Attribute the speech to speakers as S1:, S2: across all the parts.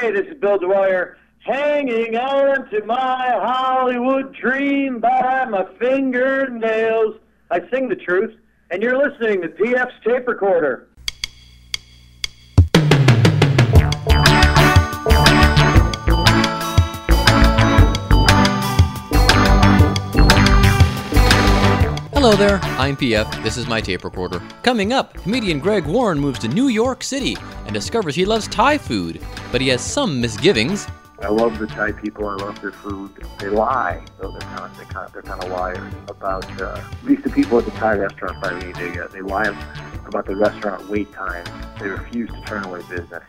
S1: Hey, this is Bill Dwyer. Hanging on to my Hollywood dream by my fingernails. I sing the truth, and you're listening to PF's tape recorder.
S2: Hello there, I'm PF. This is my tape recorder. Coming up, comedian Greg Warren moves to New York City and discovers he loves Thai food, but he has some misgivings.
S3: I love the Thai people. I love their food. They lie, though they're kind of they kind of, they're kind of liars about uh, at least the people at the Thai restaurant by me. They uh, they lie about the restaurant wait time. They refuse to turn away business.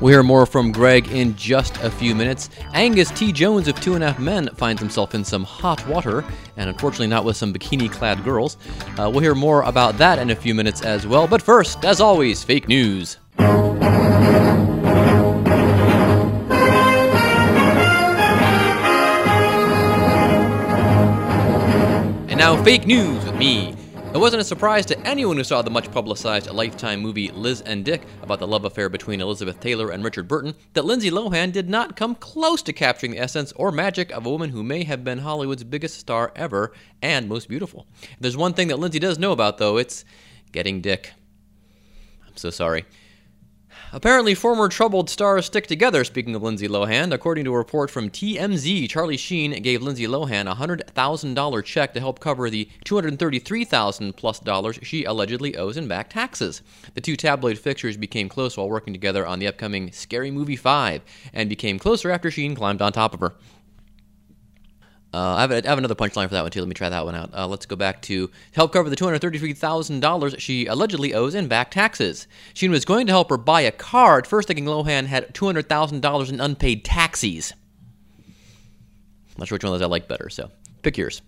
S2: We'll hear more from Greg in just a few minutes. Angus T. Jones of Two and a Half Men finds himself in some hot water, and unfortunately not with some bikini clad girls. Uh, we'll hear more about that in a few minutes as well. But first, as always, fake news. Now, fake news with me. It wasn't a surprise to anyone who saw the much publicized Lifetime movie Liz and Dick about the love affair between Elizabeth Taylor and Richard Burton that Lindsay Lohan did not come close to capturing the essence or magic of a woman who may have been Hollywood's biggest star ever and most beautiful. If there's one thing that Lindsay does know about, though, it's getting dick. I'm so sorry. Apparently, former troubled stars stick together, speaking of Lindsay Lohan. According to a report from TMZ, Charlie Sheen gave Lindsay Lohan a $100,000 check to help cover the 233,000 plus dollars she allegedly owes in back taxes. The two tabloid fixtures became close while working together on the upcoming Scary Movie 5 and became closer after Sheen climbed on top of her. Uh, I, have a, I have another punchline for that one too. Let me try that one out. Uh, let's go back to help cover the $233,000 she allegedly owes in back taxes. She was going to help her buy a car, at first thinking Lohan had $200,000 in unpaid taxis. not sure which one of those I like better, so pick yours.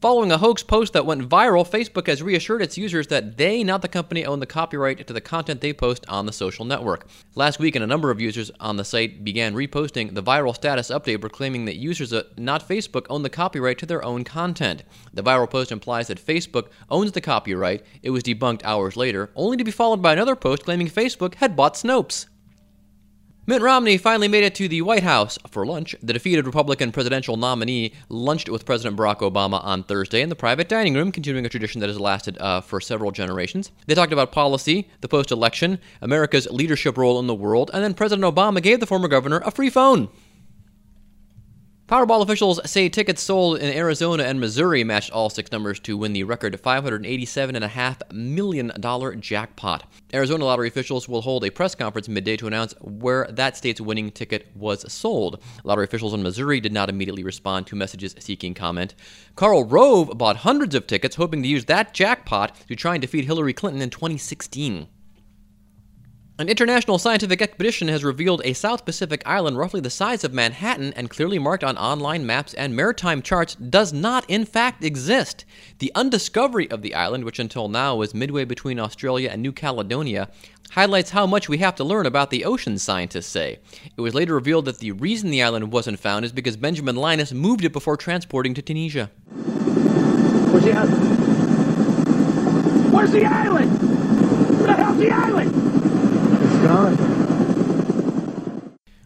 S2: Following a hoax post that went viral, Facebook has reassured its users that they, not the company, own the copyright to the content they post on the social network. Last week, a number of users on the site began reposting the viral status update proclaiming that users, uh, not Facebook, own the copyright to their own content. The viral post implies that Facebook owns the copyright. It was debunked hours later, only to be followed by another post claiming Facebook had bought Snopes. Mitt Romney finally made it to the White House for lunch. The defeated Republican presidential nominee lunched with President Barack Obama on Thursday in the private dining room, continuing a tradition that has lasted uh, for several generations. They talked about policy, the post election, America's leadership role in the world, and then President Obama gave the former governor a free phone. Powerball officials say tickets sold in Arizona and Missouri matched all six numbers to win the record $587.5 million jackpot. Arizona lottery officials will hold a press conference midday to announce where that state's winning ticket was sold. Lottery officials in Missouri did not immediately respond to messages seeking comment. Karl Rove bought hundreds of tickets, hoping to use that jackpot to try and defeat Hillary Clinton in 2016. An international scientific expedition has revealed a South Pacific island roughly the size of Manhattan and clearly marked on online maps and maritime charts does not, in fact, exist. The undiscovery of the island, which until now was midway between Australia and New Caledonia, highlights how much we have to learn about the ocean, scientists say. It was later revealed that the reason the island wasn't found is because Benjamin Linus moved it before transporting to Tunisia.
S4: Where's the island? Where's the island? Where the hell's the island?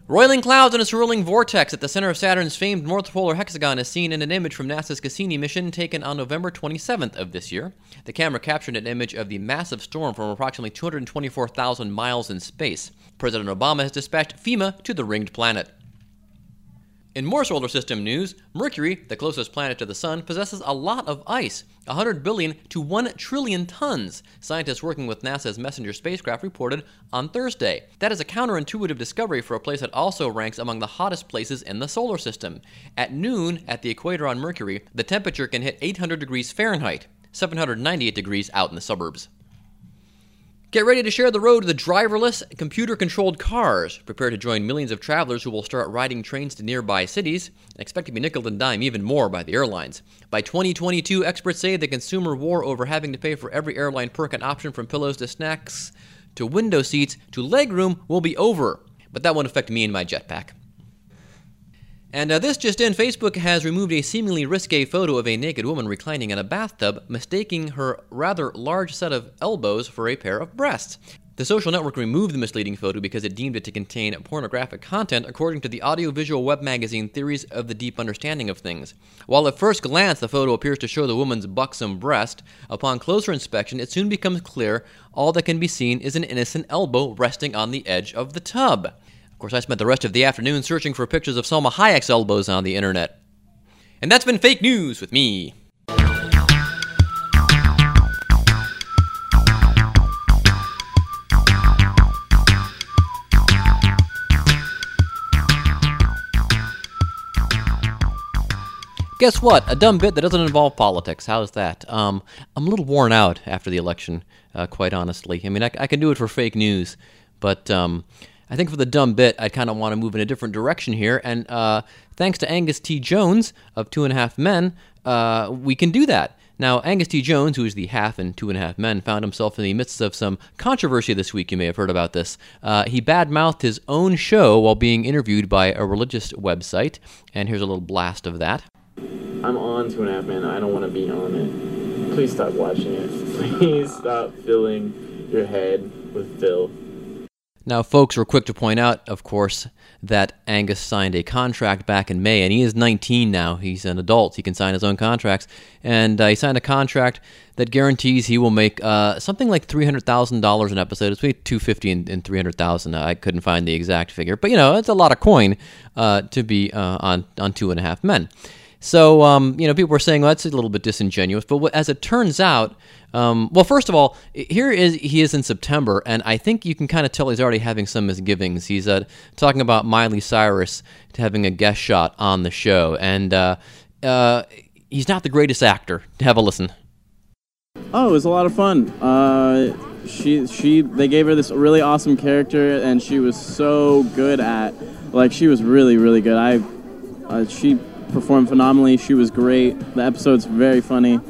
S2: Roiling clouds in a swirling vortex at the center of Saturn's famed North Polar hexagon is seen in an image from NASA's Cassini mission taken on November 27th of this year. The camera captured an image of the massive storm from approximately 224,000 miles in space. President Obama has dispatched FEMA to the ringed planet. In more solar system news, Mercury, the closest planet to the Sun, possesses a lot of ice 100 billion to 1 trillion tons, scientists working with NASA's Messenger spacecraft reported on Thursday. That is a counterintuitive discovery for a place that also ranks among the hottest places in the solar system. At noon, at the equator on Mercury, the temperature can hit 800 degrees Fahrenheit, 798 degrees out in the suburbs. Get ready to share the road with driverless, computer controlled cars. Prepare to join millions of travelers who will start riding trains to nearby cities and expect to be nickel and dime even more by the airlines. By 2022, experts say the consumer war over having to pay for every airline perk and option from pillows to snacks to window seats to legroom will be over. But that won't affect me and my jetpack. And uh, this just in Facebook has removed a seemingly risque photo of a naked woman reclining in a bathtub, mistaking her rather large set of elbows for a pair of breasts. The social network removed the misleading photo because it deemed it to contain pornographic content, according to the audiovisual web magazine Theories of the Deep Understanding of Things. While at first glance the photo appears to show the woman's buxom breast, upon closer inspection it soon becomes clear all that can be seen is an innocent elbow resting on the edge of the tub. Of course, I spent the rest of the afternoon searching for pictures of Salma Hayek's elbows on the internet. And that's been fake news with me. Guess what? A dumb bit that doesn't involve politics. How's that? Um, I'm a little worn out after the election, uh, quite honestly. I mean, I, I, can do it for fake news, but um, I think for the dumb bit, I kind of want to move in a different direction here. And uh, thanks to Angus T. Jones of Two and a Half Men, uh, we can do that. Now, Angus T. Jones, who is the half in Two and a Half Men, found himself in the midst of some controversy this week. You may have heard about this. Uh, he badmouthed his own show while being interviewed by a religious website, and here's a little blast of that.
S5: I'm on Two and a Half Men. I don't want to be on it. Please stop watching it. Please stop filling your head with filth.
S2: Now, folks were quick to point out, of course, that Angus signed a contract back in May, and he is 19 now. He's an adult. He can sign his own contracts. And uh, he signed a contract that guarantees he will make uh, something like $300,000 an episode. It's between 250 and, and 300000 I couldn't find the exact figure. But, you know, it's a lot of coin uh, to be uh, on, on Two and a Half Men. So, um, you know, people were saying, well, that's a little bit disingenuous. But as it turns out, um, well, first of all, here is he is in September, and I think you can kind of tell he's already having some misgivings. He's uh, talking about Miley Cyrus having a guest shot on the show, and uh, uh, he's not the greatest actor. Have a listen.
S6: Oh, it was a lot of fun. Uh, she she they gave her this really awesome character, and she was so good at like she was really really good. I uh, she performed phenomenally. She was great. The episode's very funny.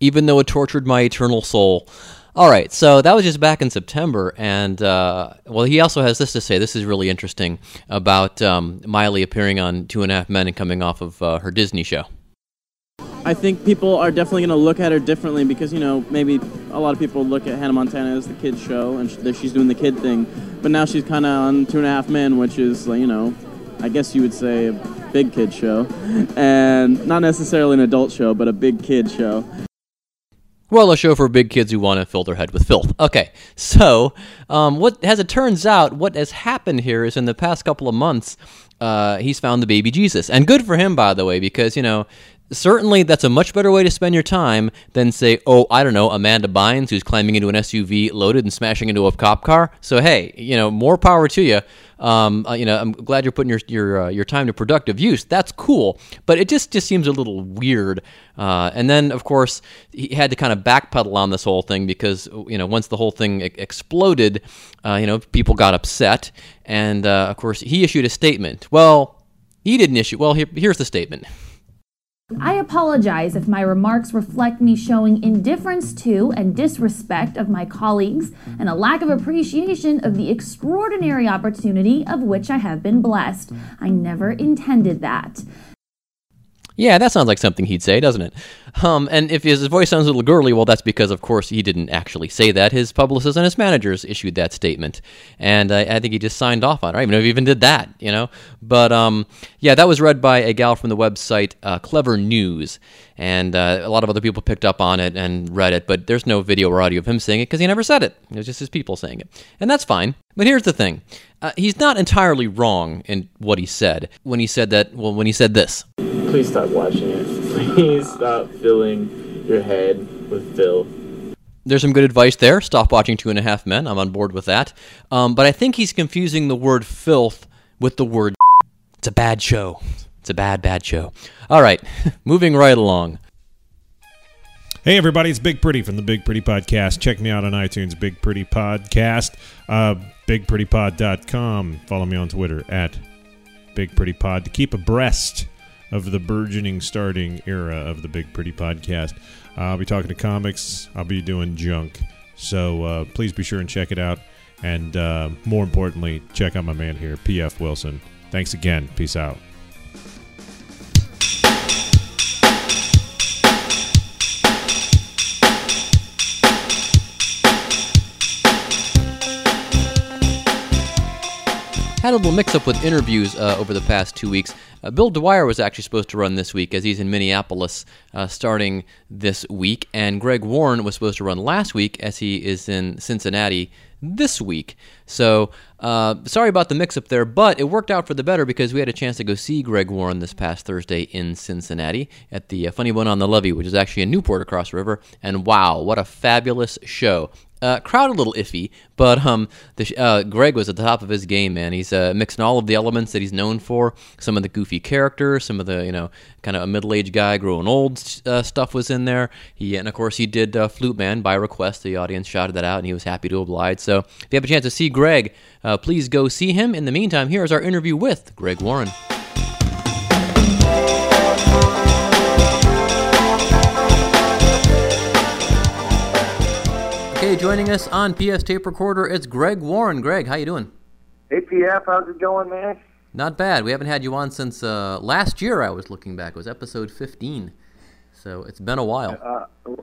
S2: Even though it tortured my eternal soul. All right, so that was just back in September, and uh, well, he also has this to say. This is really interesting about um, Miley appearing on Two and a Half Men and coming off of uh, her Disney show.
S6: I think people are definitely going to look at her differently because you know maybe a lot of people look at Hannah Montana as the kid show and she's doing the kid thing, but now she's kind of on Two and a Half Men, which is you know, I guess you would say big kid show, and not necessarily an adult show, but a big kid show.
S2: Well, a show for big kids who want to fill their head with filth. Okay, so um, what as it turns out, what has happened here is in the past couple of months, uh, he's found the baby Jesus, and good for him, by the way, because you know certainly that's a much better way to spend your time than say, oh, I don't know, Amanda Bynes who's climbing into an SUV loaded and smashing into a cop car. So hey, you know, more power to you. Um, uh, you know, I'm glad you're putting your your uh, your time to productive use. That's cool, but it just just seems a little weird. Uh, and then, of course, he had to kind of backpedal on this whole thing because you know once the whole thing exploded, uh, you know, people got upset, and uh, of course, he issued a statement. Well, he didn't issue. Well, here, here's the statement.
S7: I apologize if my remarks reflect me showing indifference to and disrespect of my colleagues and a lack of appreciation of the extraordinary opportunity of which I have been blessed. I never intended that.
S2: Yeah, that sounds like something he'd say, doesn't it? Um, and if his voice sounds a little girly, well, that's because, of course, he didn't actually say that. His publicists and his managers issued that statement, and uh, I think he just signed off on it. I don't even know if he even did that, you know. But um, yeah, that was read by a gal from the website uh, Clevver News, and uh, a lot of other people picked up on it and read it. But there's no video or audio of him saying it because he never said it. It was just his people saying it, and that's fine. But here's the thing: uh, he's not entirely wrong in what he said when he said that. Well, when he said this
S5: please stop watching it. Please stop filling your head with filth.
S2: There's some good advice there. Stop watching Two and a Half Men. I'm on board with that. Um, but I think he's confusing the word filth with the word. It's a bad show. It's a bad, bad show. All right, moving right along.
S8: Hey, everybody, it's Big Pretty from the Big Pretty Podcast. Check me out on iTunes, Big Pretty Podcast, uh, bigprettypod.com. Follow me on Twitter at bigprettypod to keep abreast of the burgeoning starting era of the Big Pretty Podcast. I'll be talking to comics. I'll be doing junk. So uh, please be sure and check it out. And uh, more importantly, check out my man here, P.F. Wilson. Thanks again. Peace out.
S2: Little mix up with interviews uh, over the past two weeks. Uh, Bill Dwyer was actually supposed to run this week as he's in Minneapolis uh, starting this week, and Greg Warren was supposed to run last week as he is in Cincinnati this week. So uh, sorry about the mix up there, but it worked out for the better because we had a chance to go see Greg Warren this past Thursday in Cincinnati at the uh, Funny Bone on the Levee, which is actually in Newport across the river. And wow, what a fabulous show! Uh, crowd a little iffy, but um, the, uh, Greg was at the top of his game, man. He's uh, mixing all of the elements that he's known for. Some of the goofy characters, some of the you know kind of a middle-aged guy growing old uh, stuff was in there. He and of course he did uh, Flute Man by request. The audience shouted that out, and he was happy to oblige. So if you have a chance to see Greg, uh, please go see him. In the meantime, here is our interview with Greg Warren. Joining us on PS Tape Recorder, it's Greg Warren. Greg, how you doing?
S3: Hey, PF, how's it going, man?
S2: Not bad. We haven't had you on since uh, last year. I was looking back. It was episode 15, so it's been a while.
S3: Uh,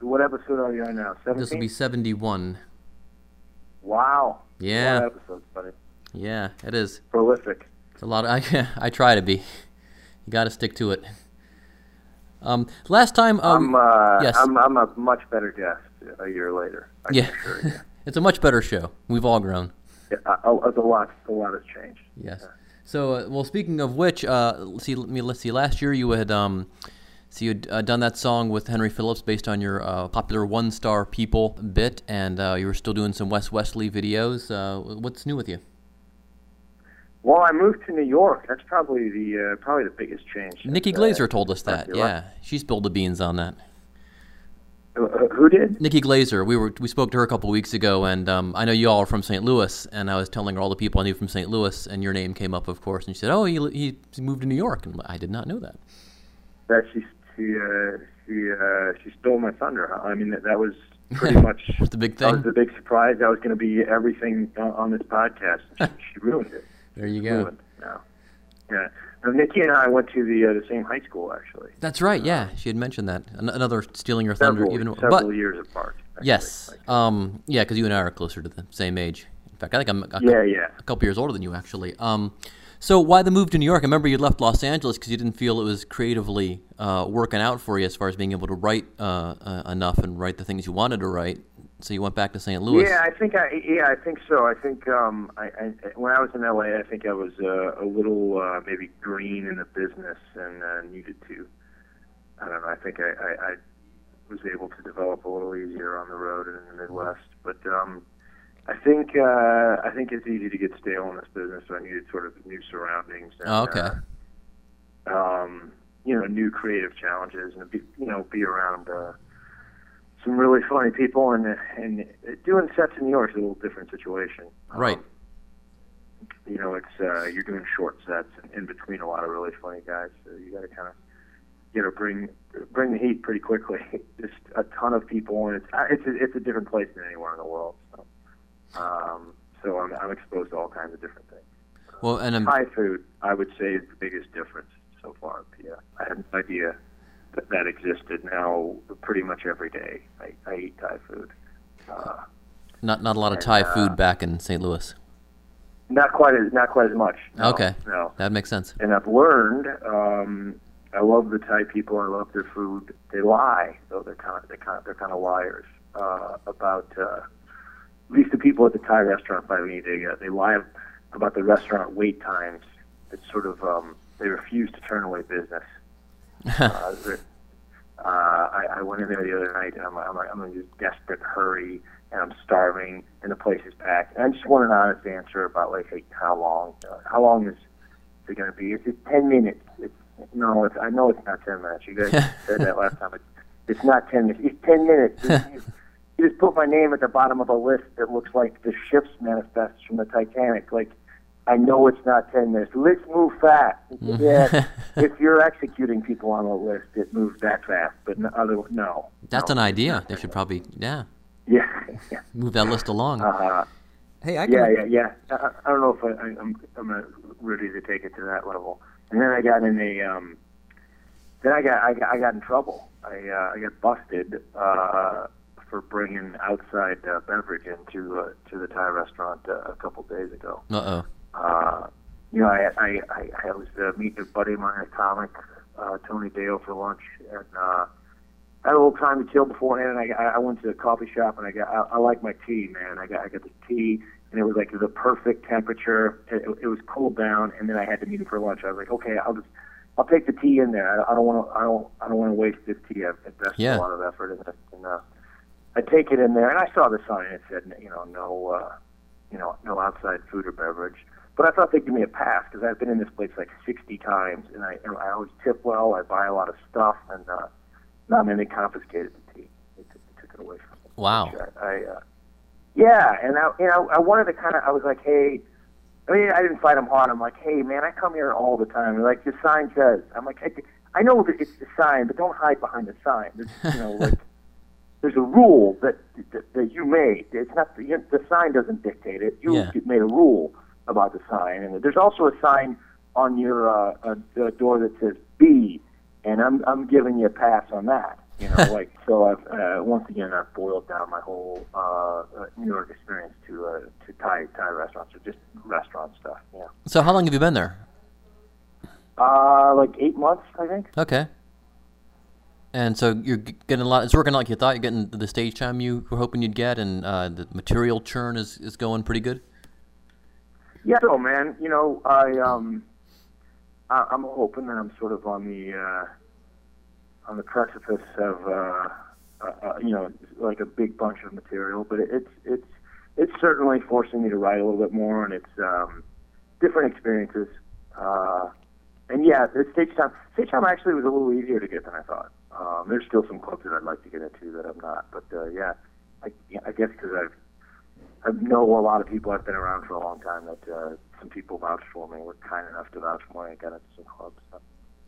S3: what episode are you on now? 17?
S2: This will be 71.
S3: Wow.
S2: Yeah.
S3: A lot of episodes, buddy.
S2: Yeah, it is.
S3: Prolific.
S2: It's a lot. Of, I I try to be. You got to stick to it. Um, last time. Um,
S3: I'm, uh,
S2: yes.
S3: I'm, I'm a much better guest a year later. I
S2: yeah. it's a much better show. We've all grown.
S3: Yeah, a, a, a lot, a lot has changed.
S2: Yes. So, uh, well, speaking of which, uh, let's see, let me let's see. Last year you had um, so you had uh, done that song with Henry Phillips based on your uh, popular One Star People bit, and uh, you were still doing some Wes Wesley videos. Uh, what's new with you?
S3: Well, I moved to New York. That's probably the uh, probably the biggest change.
S2: Nikki Glazer told us that. Yeah, she spilled the beans on that.
S3: Uh, who did?
S2: Nikki Glazer. We were we spoke to her a couple weeks ago, and um, I know you all are from St. Louis, and I was telling her all the people I knew from St. Louis, and your name came up, of course, and she said, "Oh, he he moved to New York," and I did not know that.
S3: That she she uh, she uh, she stole my thunder. I mean, that, that was pretty much
S2: the big
S3: that
S2: thing?
S3: was the big surprise. That was going to be everything on, on this podcast. She, she ruined it.
S2: There you go.
S3: Ruined. No. Yeah. Nikki and I went to the uh, the same high school actually.
S2: That's right. Yeah, she had mentioned that. An- another stealing your thunder,
S3: Several,
S2: even
S3: several
S2: but
S3: years apart. actually.
S2: yes,
S3: Like,
S2: um, yeah, because you and I are closer to the same age. In fact, I think I'm a,
S3: yeah, yeah.
S2: a couple years older than you actually. Um, so why the move to New York? I remember you left Los Angeles because you didn't feel it was creatively uh, working out for you as far as being able to write uh, uh, enough and write the things you wanted to write. So you went back to St. Louis.
S3: Yeah, I think I yeah I think so. I think um, I, I when I was in LA, I think I was uh, a little uh, maybe green in the business and uh, needed to. I don't know. I think I, I, I was able to develop a little easier on the road and in the Midwest. But um, I think uh, I think it's easy to get stale in this business. So I needed sort of new surroundings. And,
S2: Oh, okay.
S3: Uh, um, you know, new creative challenges and be, you know be around. Uh, some really funny people, and and doing sets in New York is a little different situation.
S2: Right.
S3: Um, you know, it's uh, you're doing short sets in, in between a lot of really funny guys, so you got to kind of you know bring bring the heat pretty quickly. Just a ton of people, and it's uh, it's a, it's a different place than anywhere in the world. So, um, so I'm I'm exposed to all kinds of different things.
S2: Well, and um,
S3: Thai food, I would say, is the biggest difference so far. Yeah, I had no idea that that existed. Now, pretty much every day, I, I eat Thai food. Uh,
S2: not not a lot of
S3: and,
S2: Thai
S3: uh,
S2: food back in St. Louis.
S3: not quite as not quite as much. no,
S2: Okay.
S3: No,
S2: That makes sense.
S3: and I've learned. Um, I love the Thai people. I love their food. They lie, though. They're kind of they're kind of they're kind of liars uh, about. Uh, at least the people at the Thai restaurant by me, they uh, they lie about the restaurant wait times. It's sort of um, they refuse to turn away business. Uh, uh, I, I went in there the other night and I'm, I'm, I'm in this desperate hurry and I'm starving and the place is packed. And I just want an honest answer about like hey, how long, uh, how long is it going to be? Is it 10 minutes? It's, no, it's, I know it's not 10 minutes. You guys said that last time. It's, it's not 10 minutes. It's 10 minutes. You just put my name at the bottom of a list that looks like the ship's manifest from the Titanic. Like, I know it's not 10 minutes. Let's move fast. yeah, if you're executing people on a list, it moves that fast. But no, other, no.
S2: That's
S3: no.
S2: an idea. They should probably yeah
S3: Yeah, yeah.
S2: move that list along.
S3: Uh,
S2: hey, I can.
S3: yeah, yeah, yeah. I, I don't know if I, I, I'm I'm uh, ready to take it to that level. And then I got in a um, then I got I got, I got in trouble. I uh, I got busted uh, for bringing outside uh, beverage into uh, to the Thai restaurant uh, a couple days ago.
S2: Uh oh.
S3: Uh, you know, I I I, I was uh, meeting a buddy of mine at Comic, uh, Tony Dale, for lunch, and uh, I had a little time to chill beforehand. And I I went to a coffee shop and I got I, I like my tea, man. I got I got the tea, and it was like the perfect temperature. It, it was cooled down, and then I had to meet him for lunch. I was like, okay, I'll just I'll take the tea in there. I, I don't want to I don't I don't want to waste this tea. I've invested
S2: Yeah.
S3: a lot of effort in it, and uh, I take it in there, and I saw the sign and it said, you know, no, uh, you know, no outside food or beverage. But I thought they'd give me a pass because I've been in this place like 60 times, and I, and I always tip well. I buy a lot of stuff, and uh, no, man, they confiscated the tea. They took, they took it away from me.
S2: Wow.
S3: I, I uh, yeah, and I, you know, I wanted to kind of, I was like, hey, I mean, I didn't fight them hard. I'm like, hey, man, I come here all the time. They're like, the sign says. I'm like, I, I know that it's the sign, but don't hide behind the sign. There's, you know, like, there's a rule that that, that you made. It's not the, the sign doesn't dictate it. You
S2: Yeah.
S3: made a rule about the sign, and there's also a sign on your uh, uh, door that says B, and I'm I'm giving you a pass on that. You know, like so. I've uh, once again I've boiled down my whole uh, uh, New York experience to uh, to Thai Thai restaurants or just restaurant stuff. Yeah,
S2: So how long have you been there?
S3: uh, like eight months, I think.
S2: Okay. And so you're getting a lot. It's working like you thought. You're getting the stage time you were hoping you'd get, and uh, the material churn is, is going pretty good.
S3: Yeah, so man, you know, I um, I, I'm hoping that I'm sort of on the uh, on the precipice of uh, uh, uh, you know, like a big bunch of material, but it, it's it's it's certainly forcing me to write a little bit more, and it's um, different experiences. Uh, and yeah, the stage time stage time actually was a little easier to get than I thought. Um, there's still some clubs that I'd like to get into that I'm not, but uh, yeah, I, I guess because I've I know a lot of people. I've been around for a long time. That uh, some people vouched for me. Were kind enough to vouch for me. I got into some clubs. So.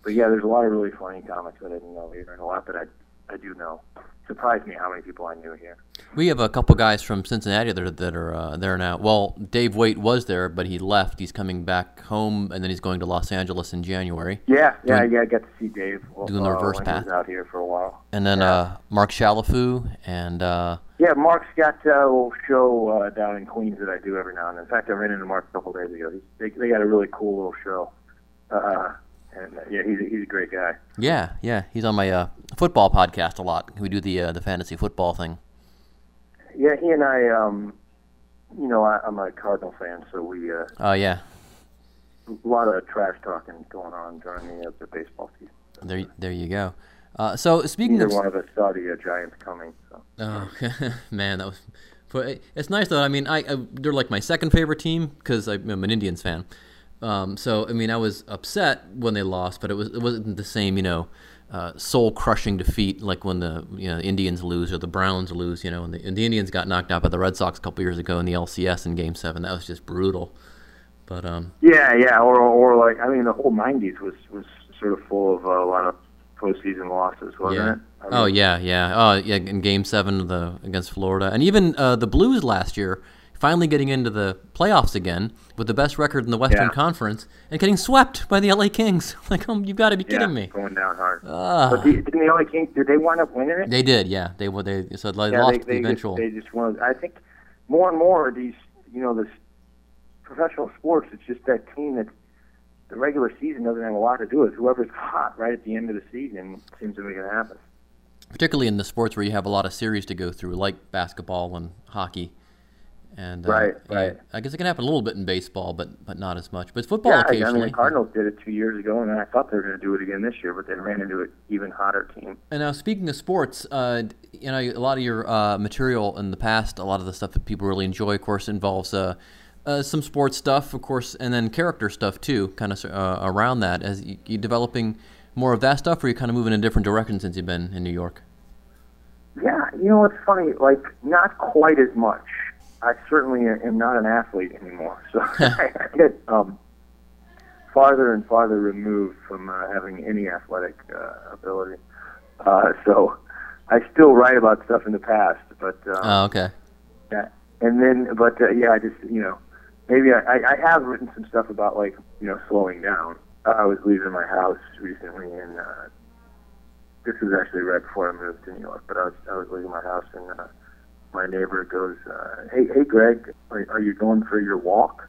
S3: But yeah, there's a lot of really funny comics that I didn't know either, and a lot that I I do know. Surprised me how many people I knew here.
S2: We have a couple guys from Cincinnati that are, that are uh, there now. Well, Dave Waite was there, but he left. He's coming back home, and then he's going to Los Angeles in January.
S3: Yeah, yeah,
S2: Doing-
S3: yeah. I got to see Dave.
S2: doing the
S3: uh,
S2: reverse path.
S3: Out here for a while.
S2: And then uh, Mark Chalifoux and uh,
S3: Yeah, Mark's got a little show uh, down in Queens that I do every now and then. In fact, I ran into Mark a couple days ago. He's, they, they got a really cool little show. Uh, and uh, yeah, he's a, he's a great guy.
S2: yeah, yeah, he's on my uh, football podcast a lot. We do the uh, the fantasy football thing.
S3: Yeah, he and I, um, you know, I, I'm a Cardinal fan, so we uh,
S2: Oh yeah,
S3: a lot of trash talking going on during the, uh, the baseball season.
S2: there there you go. Uh, so speaking
S3: Neither
S2: of
S3: one of us saw the uh, Giants coming. So.
S2: Oh man, that was. But it's nice though. I mean, I, I they're like my second favorite team because I'm an Indians fan. Um, so I mean, I was upset when they lost, but it was it wasn't the same, you know, uh, soul crushing defeat like when the you know Indians lose or the Browns lose. You know, and the, and the Indians got knocked out by the Red Sox a couple years ago in the LCS in Game Seven. That was just brutal. But um,
S3: Yeah, yeah, or or like I mean, the whole '90s was was sort of full of uh, a lot of postseason losses, wasn't
S2: yeah.
S3: it? I
S2: Oh yeah, yeah. Oh yeah. In Game Seven of the against Florida, and even uh, the Blues last year, finally getting into the playoffs again with the best record in the Western
S3: Yeah.
S2: Conference, and getting swept by the LA Kings. Like, um, you've got to be
S3: yeah,
S2: kidding me.
S3: going down hard.
S2: Ah.
S3: but the, didn't the LA Kings? Did they wind up winning it?
S2: They did, yeah. They were they so they
S3: yeah,
S2: lost
S3: they,
S2: the
S3: they
S2: eventual.
S3: Just, they just wanted. I think more and more of these, you know, this professional sports. It's just that team that the regular season doesn't have a lot to do with. Whoever's hot right at the end of the season seems to make it happen.
S2: particularly in the sports where you have a lot of series to go through, like basketball and hockey. And uh,
S3: Right, right.
S2: I guess it can happen a little bit in baseball, but but not as much. But football
S3: yeah, I- I
S2: occasionally.
S3: mean, the Cardinals did it two years ago, and I thought they were going to do it again this year, but they ran into an even hotter team.
S2: And now, speaking of sports, uh, you know, a lot of your uh, material in the past, a lot of the stuff that people really enjoy, of course, involves uh, some sports stuff, of course, and then character stuff too, kind of uh, around that. As you, you developing more of that stuff, or you kind of moving in a different direction since you've been in New York?
S3: Yeah, you know what's funny? Like, not quite as much. I certainly am not an athlete anymore, so I get um, farther and farther removed from uh, having any athletic uh, ability. Uh, so I still write about stuff in the past, but um,
S2: Oh, okay.
S3: yeah, and then, but uh, yeah, I just you know, maybe I, I, have written some stuff about like you know slowing down. I was leaving my house recently, and uh, this was actually right before I moved to New York. But I was I was leaving my house, and uh, my neighbor goes, uh, "Hey, hey, Greg, are, are you going for your walk?"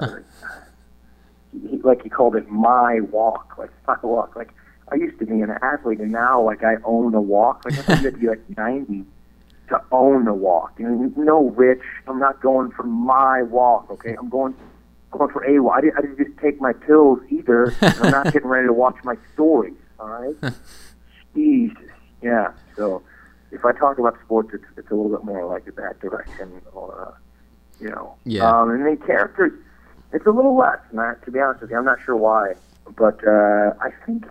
S3: he, like he called it my walk, like my walk. Like I used to be an athlete, and now like I own a walk. Like I have to be like ninety to own the walk. You know, no rich. I'm not going for my walk. Okay, I'm going going for a walk. I didn't, I didn't just take my pills either. I'm not getting ready to watch my stories. All right. Jesus. Yeah. So if I talk about sports, it's it's a little bit more like that direction, or uh, you know.
S2: Yeah.
S3: Um, and then characters, it's a little less. Not to be honest with you, I'm not sure why, but uh, I think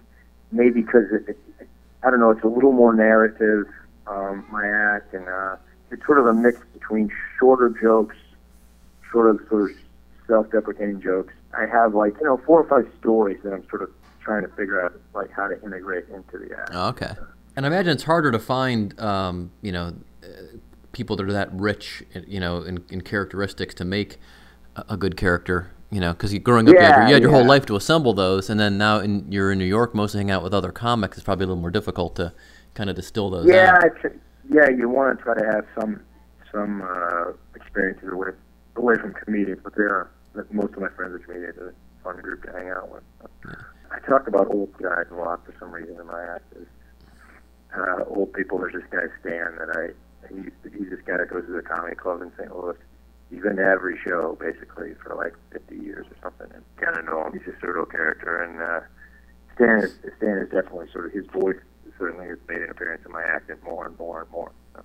S3: maybe because it, it, I don't know, it's a little more narrative. Um, my act, and uh, it's sort of a mix between shorter jokes, sort of sort of self-deprecating jokes. I have like you know four or five stories that I'm sort of trying to figure out like how to integrate into the act.
S2: Oh, okay. And I imagine it's harder to find, um, you know, people that are that rich, you know, in, in characteristics to make a, good character. You know, because growing up, you had your,
S3: Yeah,
S2: you had your whole life to assemble those, and then now in, you're in New York, mostly hanging out with other comics. It's probably a little more difficult to kind of distill those
S3: Yeah, yeah, you want to try to have some some uh, experiences away away from comedians, but they are most of my friends are comedians. It's a fun group to hang out with. I talk about old guys a lot for some reason in my act. Is, uh, old people. There's this guy Stan that I he's, he's this guy that goes to the comedy club in St. Louis. He's been to every show basically for like 50 years or something, and kind of know him. He's a pseudo character, and uh, Stan is Stan is definitely sort of his voice. Certainly has made an appearance in my act and more and more and more. So.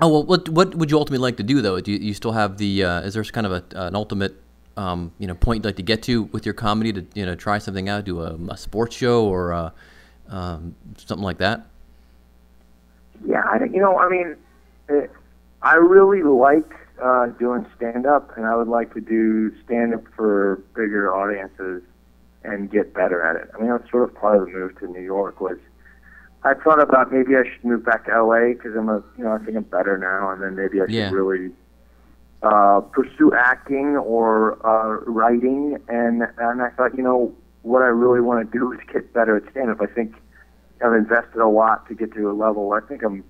S2: Oh well, what what would you ultimately like to do though? Do you, you still have the? Uh, is there kind of a, an ultimate, um, you know, point you'd like to get to with your comedy to you know try something out, do a, a sports show or uh, um, something like that?
S3: Yeah, I you know, I mean, eh, I really like uh, doing stand up, and I would like to do stand up for bigger audiences and get better at it. I mean, that's sort of part of the move to New York was I thought about maybe I should move back to LA because I'm a, you know, I think I'm better now, and then maybe I should
S2: Yeah.
S3: really uh, pursue acting or uh, writing, and and I thought, you know, what I really want to do is get better at stand up. I think I've invested a lot to get to a level. where I think I'm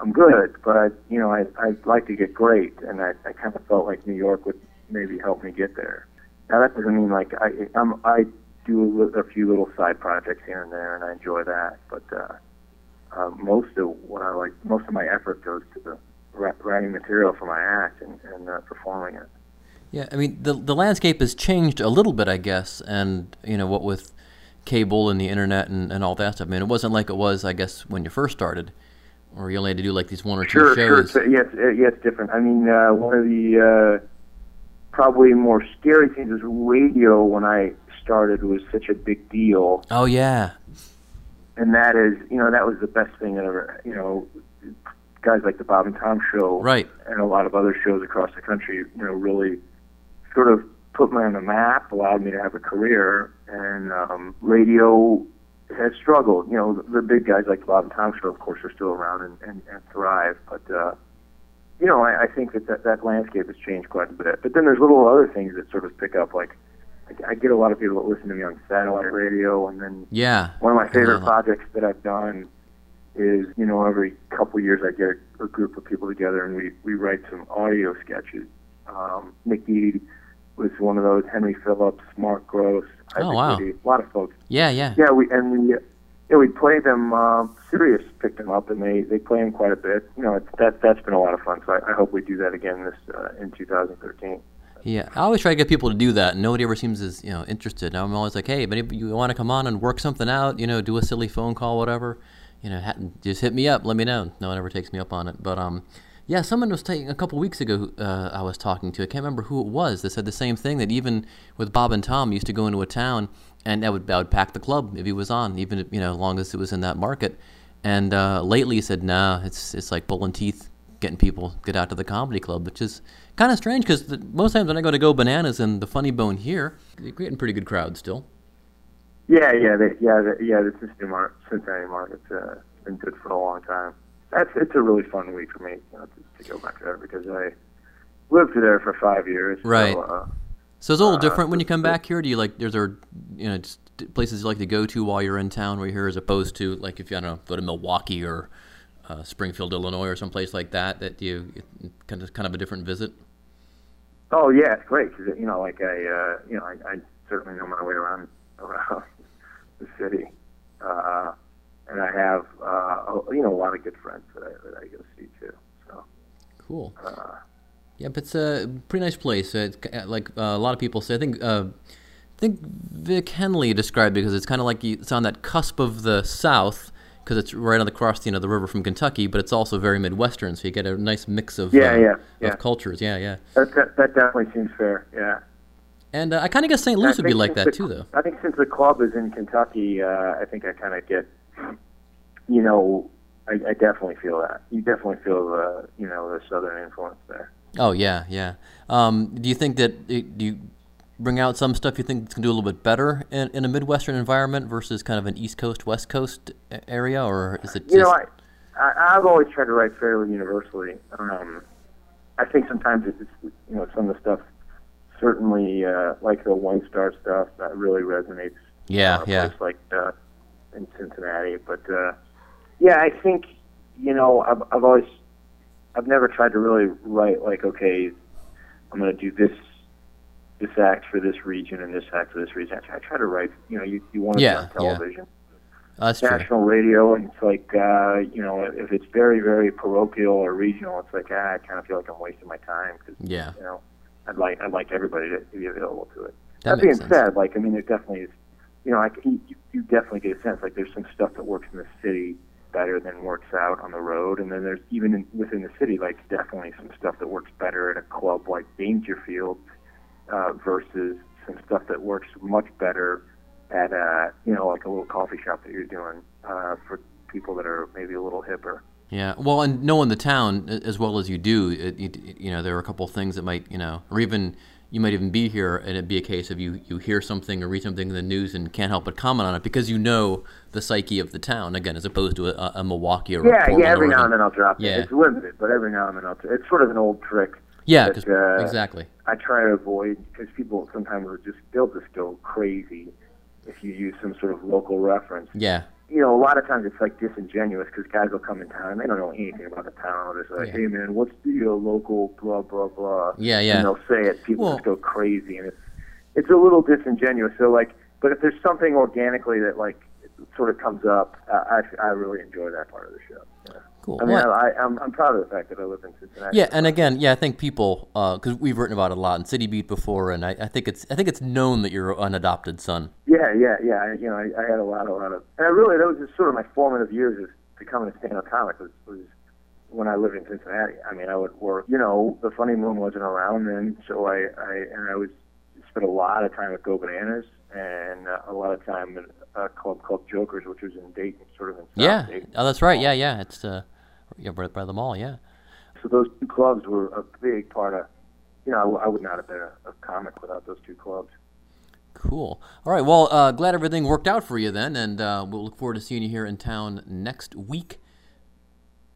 S3: I'm good, but I, you know, I I'd like to get great, and I I kind of felt like New York would maybe help me get there. Now that doesn't mean like I I'm I do a, li- a few little side projects here and there, and I enjoy that. But uh, uh, most of what I like, most of my effort goes to the writing material for my act and, and uh, performing it.
S2: Yeah, I mean the the landscape has changed a little bit, I guess, and you know what with cable and the internet and, and all that stuff. I mean, it wasn't like it was, I guess, when you first started, or you only had to do like these one or two
S3: shows. Sure, sure. yes, yeah, it's different. I mean, uh, one of the uh, probably more scary things is radio. When I started, was such a big deal,
S2: Oh yeah,
S3: and that is, you know, that was the best thing that ever. You know, guys like the Bob and Tom Show,
S2: Right.
S3: and a lot of other shows across the country, you know, really sort of put me on the map, allowed me to have a career, and um, radio has struggled. You know, the, the big guys like the Bob and Tom Show, of course, are still around and, and, and thrive, but. uh you know, I, I think that, that that landscape has changed quite a bit. But then there's little other things that sort of pick up. Like, I, get a lot of people that listen to me on satellite radio, and then
S2: yeah.
S3: one of my favorite projects that I've done is, you know, every couple of years I get a, a group of people together and we we write some audio sketches. Um, Mickey was one of those. Henry Phillips, Mark Gross,
S2: Oh, wow.
S3: A lot of folks.
S2: Yeah, yeah.
S3: Yeah, we and we yeah we play them. Uh, Sirius picked them up, and they they play them quite a bit. You know, it's, that that's been a lot of fun. So I, I hope we do that again this uh, in 2013.
S2: Yeah, I always try to get people to do that, and nobody ever seems as you know interested. I'm always like, hey, but if you want to come on and work something out, you know, do a silly phone call, whatever, you know, ha- just hit me up, let me know. No one ever takes me up on it, but um, yeah, someone was taking a couple weeks ago. Uh, I was talking to, I can't remember who it was. That said the same thing that even with Bob and Tom, used to go into a town and that would I would pack the club if he was on, even you know, as long as it was in that market. And uh, lately, he said, nah, it's it's like pulling teeth getting people get out to the comedy club, which is kind of strange because most times when I go to Go Bananas and the Funny Bone here, you're getting pretty good crowds still.
S3: Yeah, yeah, they, yeah, the, yeah. The Cincinnati, mar- Cincinnati market's uh, been good for a long time. That's it's a really fun week for me you know, to, to go back there because I lived there for five years.
S2: Right.
S3: So, uh,
S2: So it's a little
S3: Uh,
S2: different when you come back here. Do you like? Is there you know just places you like to go to while you're in town where you're here, as opposed to like if you I don't know go to Milwaukee or uh, Springfield, Illinois, or someplace like that that you kind of kind of a different visit.
S3: Oh yeah, it's great because you know, like I, uh, you know, I, I certainly know my way around around the city, uh, and I have, uh, a- you know, a lot of good friends that I that I go see too. So
S2: Cool.
S3: uh,
S2: Yeah, but it's a pretty nice place. It's, uh, like uh, a lot of people say. I think uh, I think Vic Henley described it because it's kind of like it's on that cusp of the South because it's right on the cross you know the river from Kentucky, but it's also very Midwestern, so you get a nice mix of
S3: Yeah,
S2: uh,
S3: yeah, yeah.
S2: of cultures. Yeah, yeah.
S3: that, that that definitely seems fair. Yeah.
S2: And uh, I kind of guess St. Louis would be like that
S3: the-
S2: too, though.
S3: I think since the club is in Kentucky, uh, I think I kind of get, you know, I, I definitely feel that. You definitely feel the, you know, the southern influence there.
S2: Oh yeah, yeah. Um, do you think that it, do you bring out some stuff you think can do a little bit better in, in a Midwestern environment versus kind of an East Coast West Coast area, or is it just
S3: You know, I, I I've always tried to write fairly universally. Um, I think sometimes it's you know some of the stuff, certainly uh, like the one star stuff that really resonates.
S2: Yeah,
S3: a
S2: yeah.
S3: place like uh, in Cincinnati, but uh, yeah, I think you know I've I've always I've never tried to really write like okay, I'm going to do this this act for this region and this act for this region. I try, to write. You know, you you want to
S2: Yeah,
S3: be on
S2: yeah.
S3: television
S2: that's true.
S3: national radio, and it's like uh, you know, if it's very very parochial or regional, it's like ah, I kind of feel like I'm wasting my time because
S2: Yeah.
S3: you know, I'd like I'd like everybody to, to be available to it.
S2: That
S3: That, being
S2: sense.
S3: said, like I mean, there definitely is, you know, I, you, you definitely get a sense like there's some stuff that works in the city better than works out on the road, and then there's even in, within the city, like definitely some stuff that works better at a club like Dangerfield uh, versus some stuff that works much better at uh, you know like a little coffee shop that you're doing uh, for people that are maybe a little hipper.
S2: Yeah, well, and knowing the town as well as you do, it, it, you know, there are a couple of things that might, you know, or even you might even be here and it'd be a case of you you hear something or read something in the news and can't help but comment on it because you know the psyche of the town again, as opposed to a, a Milwaukee or a
S3: Yeah, yeah. Every now and then I'll drop
S2: Yeah.
S3: it. It's limited, but every now and then I'll. It's sort of an old trick.
S2: Yeah, 'cause-
S3: uh,
S2: exactly.
S3: I try to avoid because people sometimes will just they'll just go crazy if you use some sort of local reference.
S2: Yeah,
S3: You know, a lot of times it's like disingenuous because guys will come in town and they don't know anything about the town. They're like,
S2: Yeah.
S3: "Hey man, what's the uh, local blah blah blah?"
S2: Yeah, yeah.
S3: And they'll say it. People
S2: Well-
S3: just go crazy, and it's it's a little disingenuous. So like, but if there's something organically that like sort of comes up, uh, I I really enjoy that part of the show.
S2: Cool.
S3: I mean,
S2: Well,
S3: I, I, I'm I'm proud of the fact that I live in Cincinnati.
S2: Yeah, and again, yeah, I think people uh, because we've written about it a lot in City Beat before, and I, I think it's I think it's known that you're an adopted son.
S3: Yeah, yeah, yeah. I, you know, I, I had a lot, a lot of, and I really that was just sort of my formative years of becoming a stand-up comic was, was when I lived in Cincinnati. I mean, I would work. You know, the Funny Bone wasn't around then, so I, I and I was spent a lot of time at Go Bananas and uh, a lot of time at a club called Jokers, which was in Dayton, sort of in South
S2: Yeah,
S3: Dayton.
S2: oh, that's right. Yeah, yeah, it's uh, yeah, right by the mall. Yeah.
S3: So those two clubs were a big part of. You know, I, w- I would not have been a, a comic without those two clubs.
S2: Cool. All right. Well, uh, glad everything worked out for you then, and uh, we'll look forward to seeing you here in town next week.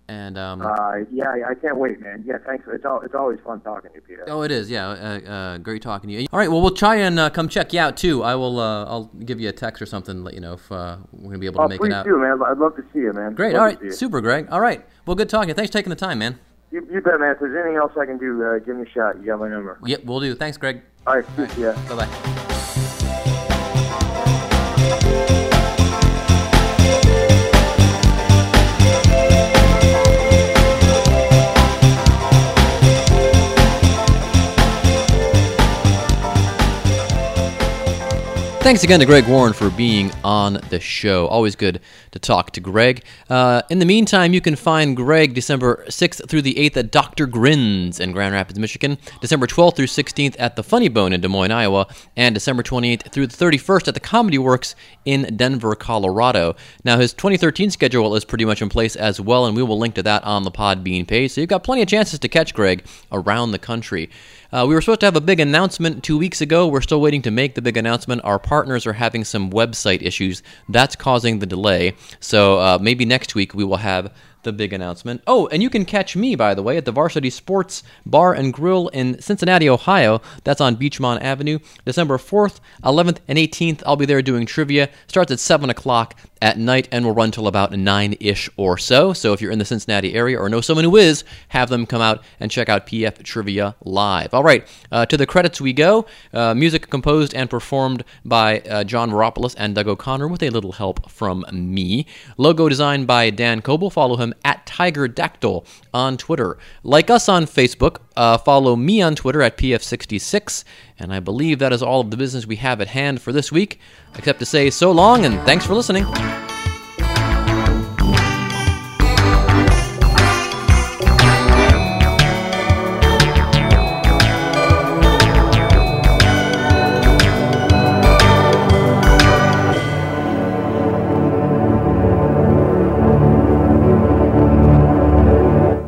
S2: And um,
S3: Uh, yeah, I, can't wait, man. Yeah, thanks. It's all, it's always fun talking to you, Peter.
S2: oh, it is. Yeah. Uh, uh, great talking to you. All right. Well, we'll try and uh, come check you out too. I will. Uh, I'll give you a text or something. Let you know if uh, we're gonna be able to
S3: Oh,
S2: make it out.
S3: Please do, man. I'd love to see you, man.
S2: Great.
S3: Love
S2: All right. Super, Greg. All right. Well, good talking. Thanks for taking the time, man.
S3: You, you bet, man. If there's anything else I can do, uh, give me a shot. You got my number.
S2: Yep, we'll do. Thanks, Greg.
S3: All right, see ya.
S2: Bye bye. Thanks again to Greg Warren for being on the show. Always good to talk to Greg. Uh, in the meantime, you can find Greg December 6th through the 8th at Dr. Grins in Grand Rapids, Michigan, December 12th through 16th at the Funny Bone in Des Moines, Iowa, and December 28th through the 31st at the Comedy Works in Denver, Colorado. Now, his 2013 schedule is pretty much in place as well, and we will link to that on the Podbean page. So you've got plenty of chances to catch Greg around the country. Uh, we were supposed to have a big announcement two weeks ago. We're still waiting to make the big announcement. Our partners are having some website issues. That's causing the delay. So uh, maybe next week we will have the big announcement. Oh, and you can catch me, by the way, at the Varsity Sports Bar and Grill in Cincinnati, Ohio. That's on Beechmont Avenue, December 4th, 11th, and 18th. I'll be there doing trivia. Starts at 7 o'clock at night and will run till about 9 ish or so. So if you're in the Cincinnati area or know someone who is, have them come out and check out PF Trivia live. All right, uh, to the credits we go. Uh, music composed and performed by uh, John Varopoulos and Doug O'Connor with a little help from me. Logo designed by Dan Coble. Follow him at Tiger Dactyl on Twitter. Like us on Facebook. Uh, follow me on Twitter at PF66. And I believe that is all of the business we have at hand for this week, except to say so long and thanks for listening.